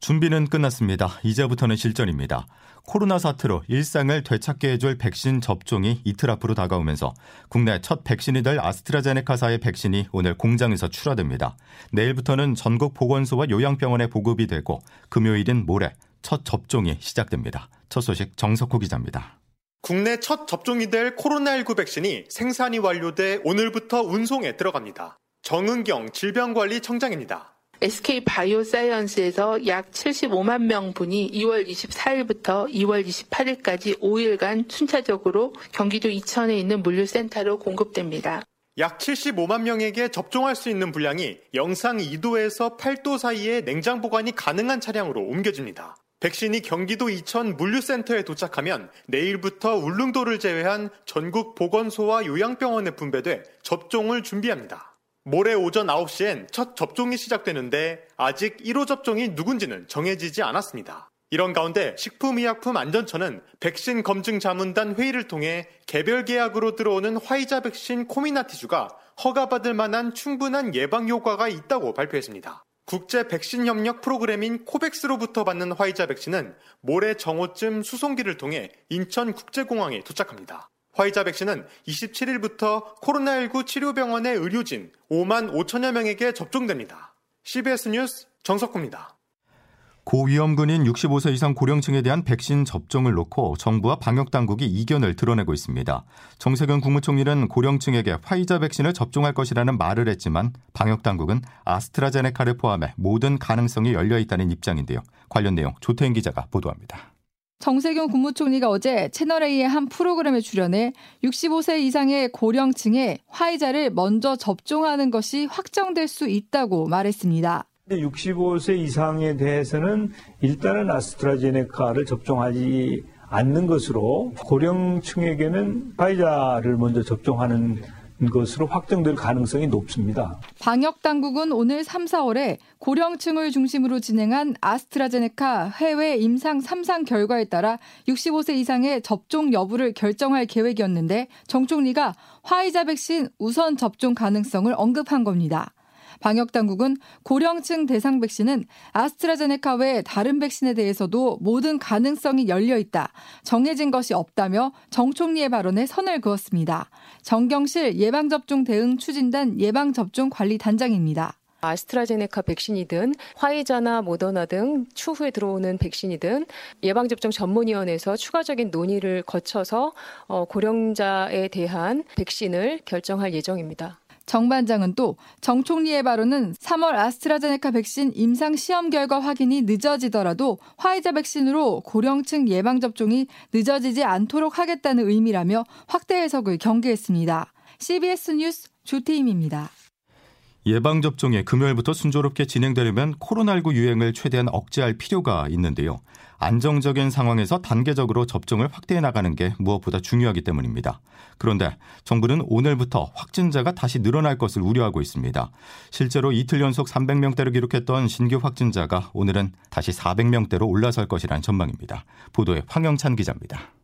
준비는 끝났습니다. 이제부터는 실전입니다. 코로나 사태로 일상을 되찾게 해줄 백신 접종이 이틀 앞으로 다가오면서 국내 첫 백신이 될 아스트라제네카사의 백신이 오늘 공장에서 출하됩니다. 내일부터는 전국 보건소와 요양병원에 보급이 되고 금요일인 모레 첫 접종이 시작됩니다. 첫 소식 정석호 기자입니다. 국내 첫 접종이 될 코로나19 백신이 생산이 완료돼 오늘부터 운송에 들어갑니다. 정은경 질병관리청장입니다. SK 바이오사이언스에서 약 75만 명 분이 2월 24일부터 2월 28일까지 5일간 순차적으로 경기도 이천에 있는 물류센터로 공급됩니다. 약 75만 명에게 접종할 수 있는 분량이 영상 2도에서 8도 사이에 냉장 보관이 가능한 차량으로 옮겨집니다. 백신이 경기도 이천 물류센터에 도착하면 내일부터 울릉도를 제외한 전국 보건소와 요양병원에 분배돼 접종을 준비합니다. 모레 오전 9시엔 첫 접종이 시작되는데 아직 1호 접종이 누군지는 정해지지 않았습니다. 이런 가운데 식품의약품안전처는 백신 검증 자문단 회의를 통해 개별 계약으로 들어오는 화이자 백신 코미나티주가 허가받을 만한 충분한 예방 효과가 있다고 발표했습니다. 국제 백신 협력 프로그램인 코백스로부터 받는 화이자 백신은 모레 정오쯤 수송기를 통해 인천 국제공항에 도착합니다. 화이자 백신은 27일부터 코로나19 치료병원의 의료진 5만 5천여 명에게 접종됩니다. CBS 뉴스 정석호입니다. 고위험군인 65세 이상 고령층에 대한 백신 접종을 놓고 정부와 방역당국이 이견을 드러내고 있습니다. 정세균 국무총리는 고령층에게 화이자 백신을 접종할 것이라는 말을 했지만 방역당국은 아스트라제네카를 포함해 모든 가능성이 열려 있다는 입장인데요. 관련 내용 조태인 기자가 보도합니다. 정세균 국무총리가 어제 채널A의 한 프로그램에 출연해 65세 이상의 고령층에 화이자를 먼저 접종하는 것이 확정될 수 있다고 말했습니다. 65세 이상에 대해서는 일단은 아스트라제네카를 접종하지 않는 것으로 고령층에게는 화이자를 먼저 접종하는 것으로 확정될 가능성이 높습니다. 방역 당국은 오늘 3, 4월에 고령층을 중심으로 진행한 아스트라제네카 해외 임상 3상 결과에 따라 65세 이상의 접종 여부를 결정할 계획이었는데 정 총리가 화이자 백신 우선 접종 가능성을 언급한 겁니다. 방역 당국은 고령층 대상 백신은 아스트라제네카 외 다른 백신에 대해서도 모든 가능성이 열려 있다. 정해진 것이 없다며 정 총리의 발언에 선을 그었습니다. 정경실 예방접종 대응 추진단 예방접종 관리 단장입니다. 아스트라제네카 백신이든 화이자나 모더나 등 추후에 들어오는 백신이든 예방접종 전문위원회에서 추가적인 논의를 거쳐서 어, 고령자에 대한 백신을 결정할 예정입니다. 정 반장은 또 정 총리의 발언은 3월 아스트라제네카 백신 임상 시험 결과 확인이 늦어지더라도 화이자 백신으로 고령층 예방 접종이 늦어지지 않도록 하겠다는 의미라며 확대 해석을 경계했습니다. CBS 뉴스 조태임입니다. 예방 접종이 금요일부터 순조롭게 진행되려면 코로나19 유행을 최대한 억제할 필요가 있는데요. 안정적인 상황에서 단계적으로 접종을 확대해 나가는 게 무엇보다 중요하기 때문입니다. 그런데 정부는 오늘부터 확진자가 다시 늘어날 것을 우려하고 있습니다. 실제로 이틀 연속 300명대를 기록했던 신규 확진자가 오늘은 다시 400명대로 올라설 것이라는 전망입니다. 보도에 황영찬 기자입니다.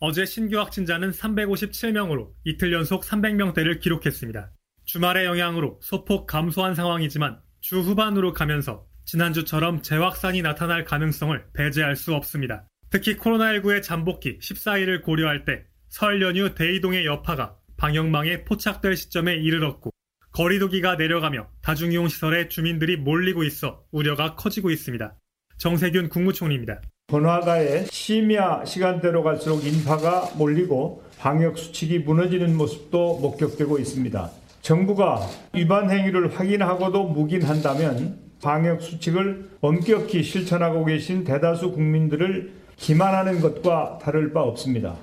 어제 신규 확진자는 357명으로 이틀 연속 300명대를 기록했습니다. 주말의 영향으로 소폭 감소한 상황이지만 주 후반으로 가면서 지난주처럼 재확산이 나타날 가능성을 배제할 수 없습니다. 특히 코로나19의 잠복기 14일을 고려할 때 설 연휴 대이동의 여파가 방역망에 포착될 시점에 이르렀고 거리두기가 내려가며 다중이용 시설에 주민들이 몰리고 있어 우려가 커지고 있습니다. 정세균 국무총리입니다. 번화가에 심야 시간대로 갈수록 인파가 몰리고 방역 수칙이 무너지는 모습도 목격되고 있습니다. 정부가 위반 행위를 확인하고도 묵인한다면 방역 수칙을 엄격히 실천하고 계신 대다수 국민들을 기만하는 것과 다를 바 없습니다.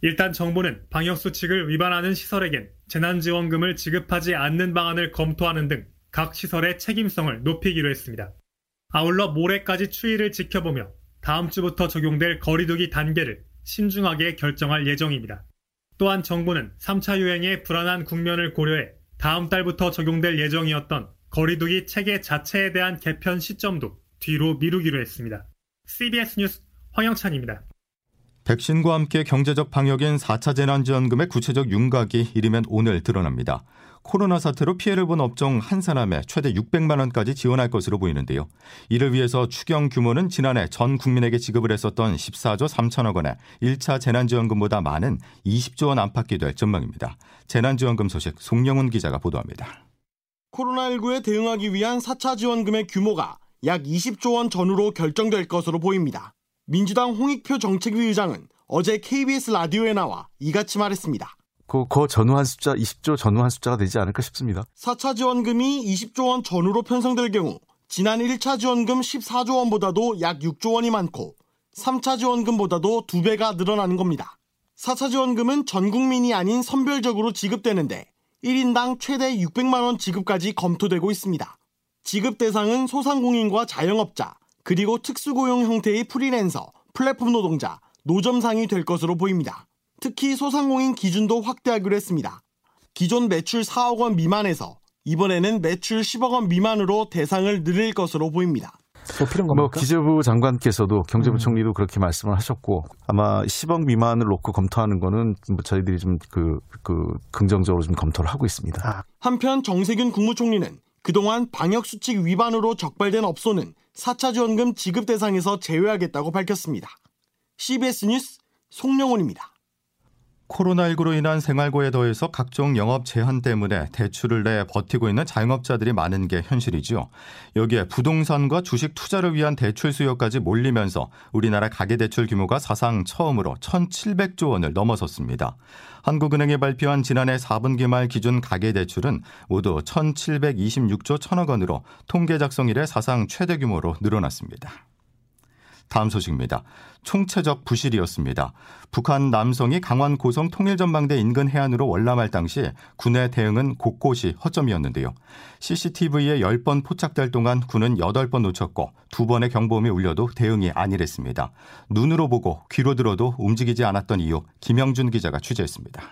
일단 정부는 방역 수칙을 위반하는 시설에겐 재난지원금을 지급하지 않는 방안을 검토하는 등 각 시설의 책임성을 높이기로 했습니다. 아울러 모레까지 추이를 지켜보며 다음 주부터 적용될 거리두기 단계를 신중하게 결정할 예정입니다. 또한 정부는 3차 유행의 불안한 국면을 고려해 다음 달부터 적용될 예정이었던 거리두기 체계 자체에 대한 개편 시점도 뒤로 미루기로 했습니다. CBS 뉴스 황영찬입니다. 백신과 함께 경제적 방역인 4차 재난지원금의 구체적 윤곽이 이르면 오늘 드러납니다. 코로나 사태로 피해를 본 업종 한 사람에 최대 600만 원까지 지원할 것으로 보이는데요. 이를 위해서 추경 규모는 지난해 전 국민에게 지급을 했었던 14조 3천억 원의 1차 재난지원금보다 많은 20조 원 안팎이 될 전망입니다. 재난지원금 소식 송영훈 기자가 보도합니다. 코로나19에 대응하기 위한 4차 지원금의 규모가 약 20조 원 전후로 결정될 것으로 보입니다. 민주당 홍익표 정책위 의장은 어제 KBS 라디오에 나와 이같이 말했습니다. 그, 그 전후한 숫자, 20조 전후한 숫자가 되지 않을까 싶습니다. 4차 지원금이 20조 원 전후로 편성될 경우 지난 1차 지원금 14조 원보다도 약 6조 원이 많고 3차 지원금보다도 2배가 늘어나는 겁니다. 4차 지원금은 전 국민이 아닌 선별적으로 지급되는데 1인당 최대 600만 원 지급까지 검토되고 있습니다. 지급 대상은 소상공인과 자영업자, 그리고 특수고용 형태의 프리랜서, 플랫폼 노동자, 노점상이 될 것으로 보입니다. 특히 소상공인 기준도 확대하기로 했습니다. 기존 매출 4억 원 미만에서 이번에는 매출 10억 원 미만으로 대상을 늘릴 것으로 보입니다. 뭐 기재부 장관께서도 경제부총리도 음. 그렇게 말씀을 하셨고 아마 10억 미만을 놓고 검토하는 거는 뭐 저희들이 좀그 그 긍정적으로 좀 검토를 하고 있습니다. 아. 한편 정세균 국무총리는 그동안 방역 수칙 위반으로 적발된 업소는 4차 지원금 지급 대상에서 제외하겠다고 밝혔습니다. CBS 뉴스 송영훈입니다. 코로나19로 인한 생활고에 더해서 각종 영업 제한 때문에 대출을 내 버티고 있는 자영업자들이 많은 게 현실이죠. 여기에 부동산과 주식 투자를 위한 대출 수요까지 몰리면서 우리나라 가계대출 규모가 사상 처음으로 1,700조 원을 넘어섰습니다. 한국은행이 발표한 지난해 4분기 말 기준 가계대출은 모두 1,726조 1천억 원으로 통계 작성 이래 사상 최대 규모로 늘어났습니다. 다음 소식입니다. 총체적 부실이었습니다. 북한 남성이 강원 고성 통일전망대 인근 해안으로 월남할 당시 군의 대응은 곳곳이 허점이었는데요. CCTV에 10번 포착될 동안 군은 8번 놓쳤고 2번의 경보음이 울려도 대응이 안일했습니다. 눈으로 보고 귀로 들어도 움직이지 않았던 이유 김영준 기자가 취재했습니다.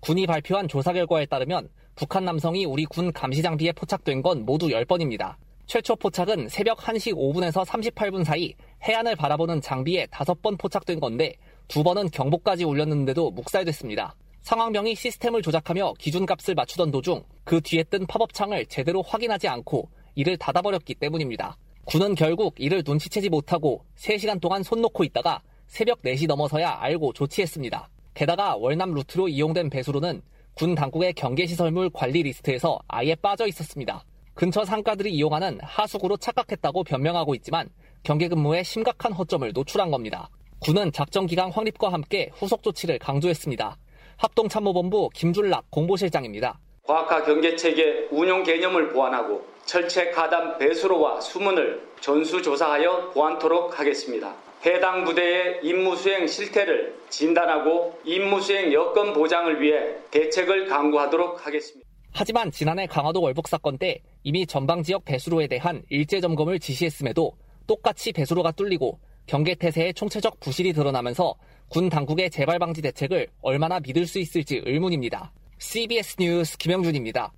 군이 발표한 조사 결과에 따르면 북한 남성이 우리 군 감시 장비에 포착된 건 모두 10번입니다. 최초 포착은 새벽 1시 5분에서 38분 사이 해안을 바라보는 장비에 5번 포착된 건데 2번은 경보까지 울렸는데도 묵살됐습니다. 상황병이 시스템을 조작하며 기준값을 맞추던 도중 그 뒤에 뜬 팝업창을 제대로 확인하지 않고 이를 닫아버렸기 때문입니다. 군은 결국 이를 눈치채지 못하고 3시간 동안 손 놓고 있다가 새벽 4시 넘어서야 알고 조치했습니다. 게다가 월남 루트로 이용된 배수로는 군 당국의 경계시설물 관리 리스트에서 아예 빠져 있었습니다. 근처 상가들이 이용하는 하수구로 착각했다고 변명하고 있지만 경계 근무에 심각한 허점을 노출한 겁니다. 군은 작전 기간 확립과 함께 후속 조치를 강조했습니다. 합동참모본부 김준락 공보실장입니다. 과학화 경계체계 운용 개념을 보완하고 철책 가담 배수로와 수문을 전수조사하여 보완토록 하겠습니다. 해당 부대의 임무 수행 실태를 진단하고 임무 수행 여건 보장을 위해 대책을 강구하도록 하겠습니다. 하지만 지난해 강화도 월북 사건 때 이미 전방 지역 배수로에 대한 일제 점검을 지시했음에도 똑같이 배수로가 뚫리고 경계태세의 총체적 부실이 드러나면서 군 당국의 재발 방지 대책을 얼마나 믿을 수 있을지 의문입니다. CBS 뉴스 김영준입니다.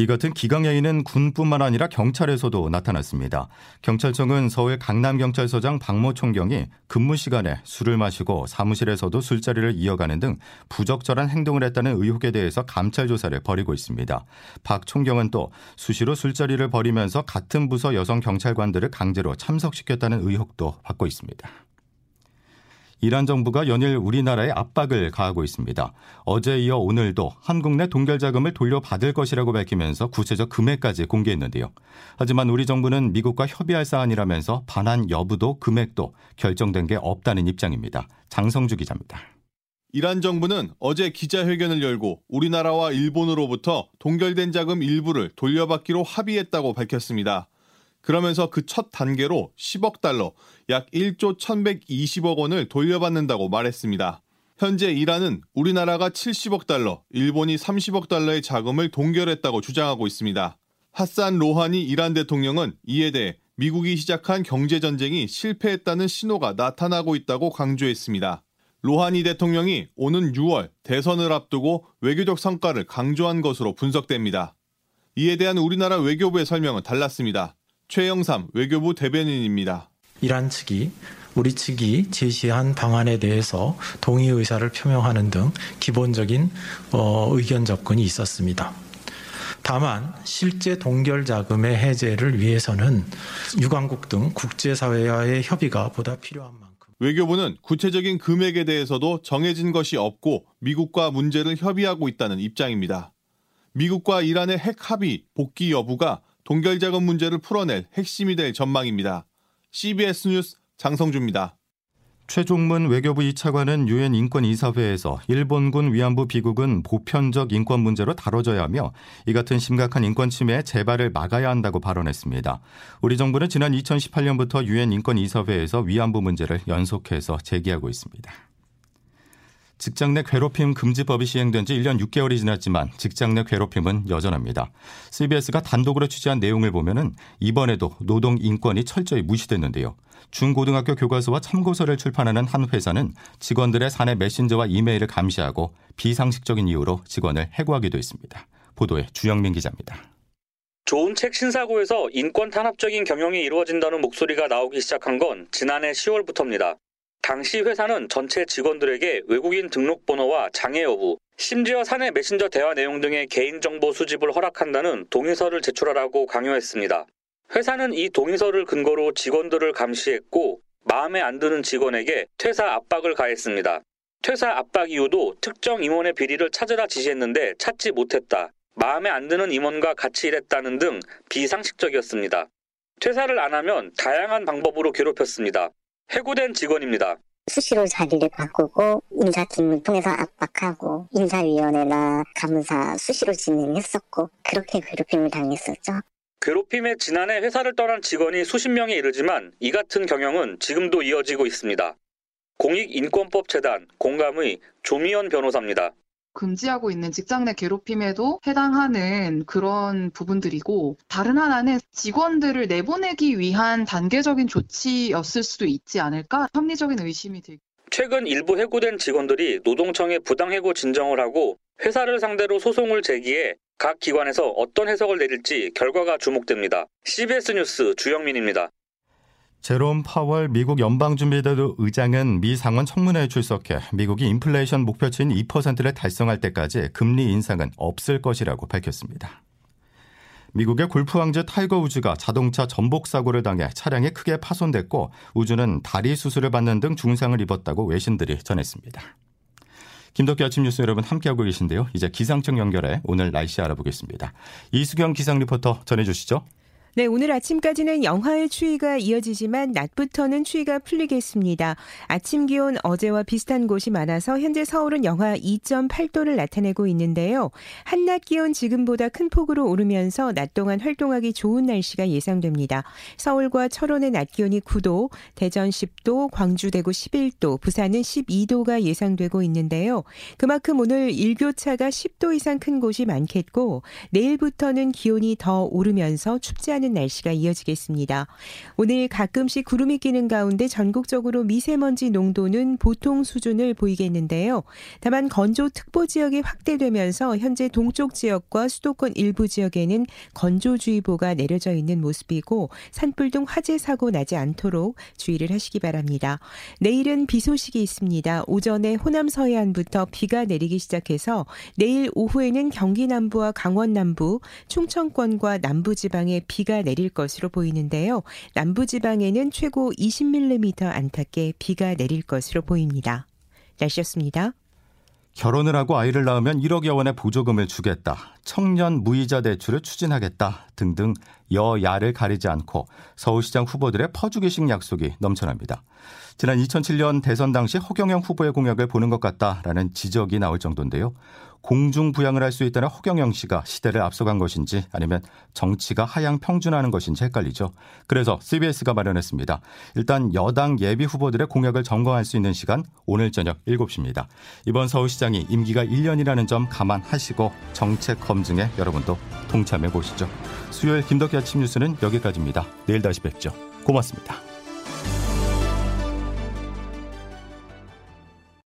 이 같은 기강야인은 군뿐만 아니라 경찰에서도 나타났습니다. 경찰청은 서울 강남경찰서장 박모 총경이 근무 시간에 술을 마시고 사무실에서도 술자리를 이어가는 등 부적절한 행동을 했다는 의혹에 대해서 감찰 조사를 벌이고 있습니다. 박 총경은 또 수시로 술자리를 벌이면서 같은 부서 여성 경찰관들을 강제로 참석시켰다는 의혹도 받고 있습니다. 이란 정부가 연일 우리나라에 압박을 가하고 있습니다. 어제 이어 오늘도 한국 내 동결 자금을 돌려받을 것이라고 밝히면서 구체적 금액까지 공개했는데요. 하지만 우리 정부는 미국과 협의할 사안이라면서 반환 여부도 금액도 결정된 게 없다는 입장입니다. 장성주 기자입니다. 이란 정부는 어제 기자회견을 열고 우리나라와 일본으로부터 동결된 자금 일부를 돌려받기로 합의했다고 밝혔습니다. 그러면서 그 첫 단계로 10억 달러, 약 1조 1120억 원을 돌려받는다고 말했습니다. 현재 이란은 우리나라가 70억 달러, 일본이 30억 달러의 자금을 동결했다고 주장하고 있습니다. 하산 로하니 이란 대통령은 이에 대해 미국이 시작한 경제전쟁이 실패했다는 신호가 나타나고 있다고 강조했습니다. 로하니 대통령이 오는 6월 대선을 앞두고 외교적 성과를 강조한 것으로 분석됩니다. 이에 대한 우리나라 외교부의 설명은 달랐습니다. 최영삼 외교부 대변인입니다. 이란 측이 우리 측이 제시한 방안에 대해서 동의 의사를 표명하는 등 기본적인 어, 의견 접근이 있었습니다. 다만 실제 동결 자금의 해제를 위해서는 유관국 등 국제사회와의 협의가 보다 필요한 만큼 외교부는 구체적인 금액에 대해서도 정해진 것이 없고 미국과 문제를 협의하고 있다는 입장입니다. 미국과 이란의 핵 합의 복귀 여부가 동결 자금 문제를 풀어낼 핵심이 될 전망입니다. CBS 뉴스 장성주입니다. 최종문 외교부 2차관은 유엔 인권 이사회에서 일본군 위안부 비극은 보편적 인권 문제로 다뤄져야 하며 이 같은 심각한 인권 침해의 재발을 막아야 한다고 발언했습니다. 우리 정부는 지난 2018년부터 유엔 인권 이사회에서 위안부 문제를 연속해서 제기하고 있습니다. 직장 내 괴롭힘 금지법이 시행된 지 1년 6개월이 지났지만 직장 내 괴롭힘은 여전합니다. CBS가 단독으로 취재한 내용을 보면은 이번에도 노동 인권이 철저히 무시됐는데요. 중고등학교 교과서와 참고서를 출판하는 한 회사는 직원들의 사내 메신저와 이메일을 감시하고 비상식적인 이유로 직원을 해고하기도 했습니다. 보도에 주영민 기자입니다. 좋은 책 신사고에서 인권 탄압적인 경영이 이루어진다는 목소리가 나오기 시작한 건 지난해 10월부터입니다. 당시 회사는 전체 직원들에게 외국인 등록번호와 장애 여부, 심지어 사내 메신저 대화 내용 등의 개인정보 수집을 허락한다는 동의서를 제출하라고 강요했습니다. 회사는 이 동의서를 근거로 직원들을 감시했고 마음에 안 드는 직원에게 퇴사 압박을 가했습니다. 퇴사 압박 이유도 특정 임원의 비리를 찾으라 지시했는데 찾지 못했다. 마음에 안 드는 임원과 같이 일했다는 등 비상식적이었습니다. 퇴사를 안 하면 다양한 방법으로 괴롭혔습니다. 해고된 직원입니다. 수시로 자리를 바꾸고 인사팀을 통해서 압박하고 인사위원회나 감사 수시로 진행했었고 그렇게 괴롭힘을 당했었죠. 괴롭힘에 지난해 회사를 떠난 직원이 수십 명에 이르지만 이 같은 경영은 지금도 이어지고 있습니다. 공익인권법재단 공감의 조미연 변호사입니다. 금지하고 있는 직장 내 괴롭힘에도 해당하는 그런 부분들이고 다른 하나는 직원들을 내보내기 위한 단계적인 조치였을 수도 있지 않을까 합리적인 의심이 들. 최근 일부 해고된 직원들이 노동청에 부당해고 진정을 하고 회사를 상대로 소송을 제기해 각 기관에서 어떤 해석을 내릴지 결과가 주목됩니다. CBS 뉴스 주영민입니다. 제롬 파월 미국 연방준비제도 의장은 미 상원 청문회에 출석해 미국이 인플레이션 목표치인 2%를 달성할 때까지 금리 인상은 없을 것이라고 밝혔습니다. 미국의 골프 황제 타이거 우즈가 자동차 전복 사고를 당해 차량이 크게 파손됐고 우즈는 다리 수술을 받는 등 중상을 입었다고 외신들이 전했습니다. 김덕기 아침 뉴스 여러분 함께하고 계신데요. 이제 기상청 연결해 오늘 날씨 알아보겠습니다. 이수경 기상 리포터 전해주시죠. 네, 오늘 아침까지는 영하의 추위가 이어지지만 낮부터는 추위가 풀리겠습니다. 아침 기온 어제와 비슷한 곳이 많아서 현재 서울은 영하 2.8도를 나타내고 있는데요. 한낮 기온 지금보다 큰 폭으로 오르면서 낮 동안 활동하기 좋은 날씨가 예상됩니다. 서울과 철원의 낮 기온이 9도, 대전 10도, 광주 대구 11도, 부산은 12도가 예상되고 있는데요. 그만큼 오늘 일교차가 10도 이상 큰 곳이 많겠고 내일부터는 기온이 더 오르면서 춥지 않은 하는 날씨가 이어지겠습니다. 오늘 가끔씩 구름이 끼는 가운데 전국적으로 미세먼지 농도는 보통 수준을 보이겠는데요. 다만 건조특보 지역이 확대되면서 현재 동쪽 지역과 수도권 일부 지역에는 건조주의보가 내려져 있는 모습이고 산불 등 화재 사고 나지 않도록 주의를 하시기 바랍니다. 내일은 비 소식이 있습니다. 오전에 호남 서해안부터 비가 내리기 시작해서 내일 오후에는 경기 남부와 강원 남부, 충청권과 남부 지방에 비가 비가 내릴 것으로 보이는데요. 남부지방에는 최고 20mm 안팎의 비가 내릴 것으로 보입니다. 날씨였습니다. 결혼을 하고 아이를 낳으면 1억여 원의 보조금을 주겠다. 청년 무이자 대출을 추진하겠다. 등등 여야를 가리지 않고 서울시장 후보들의 퍼주기식 약속이 넘쳐납니다. 지난 2007년 대선 당시 허경영 후보의 공약을 보는 것 같다라는 지적이 나올 정도인데요. 공중 부양을 할 수 있다는 허경영 씨가 시대를 앞서간 것인지 아니면 정치가 하향 평준하는 것인지 헷갈리죠. 그래서 CBS가 마련했습니다. 일단 여당 예비 후보들의 공약을 점검할 수 있는 시간 오늘 저녁 7시입니다. 이번 서울시장이 임기가 1년이라는 점 감안하시고 정책 검증에 여러분도 동참해 보시죠. 수요일 김덕기 아침 뉴스는 여기까지입니다. 내일 다시 뵙죠. 고맙습니다.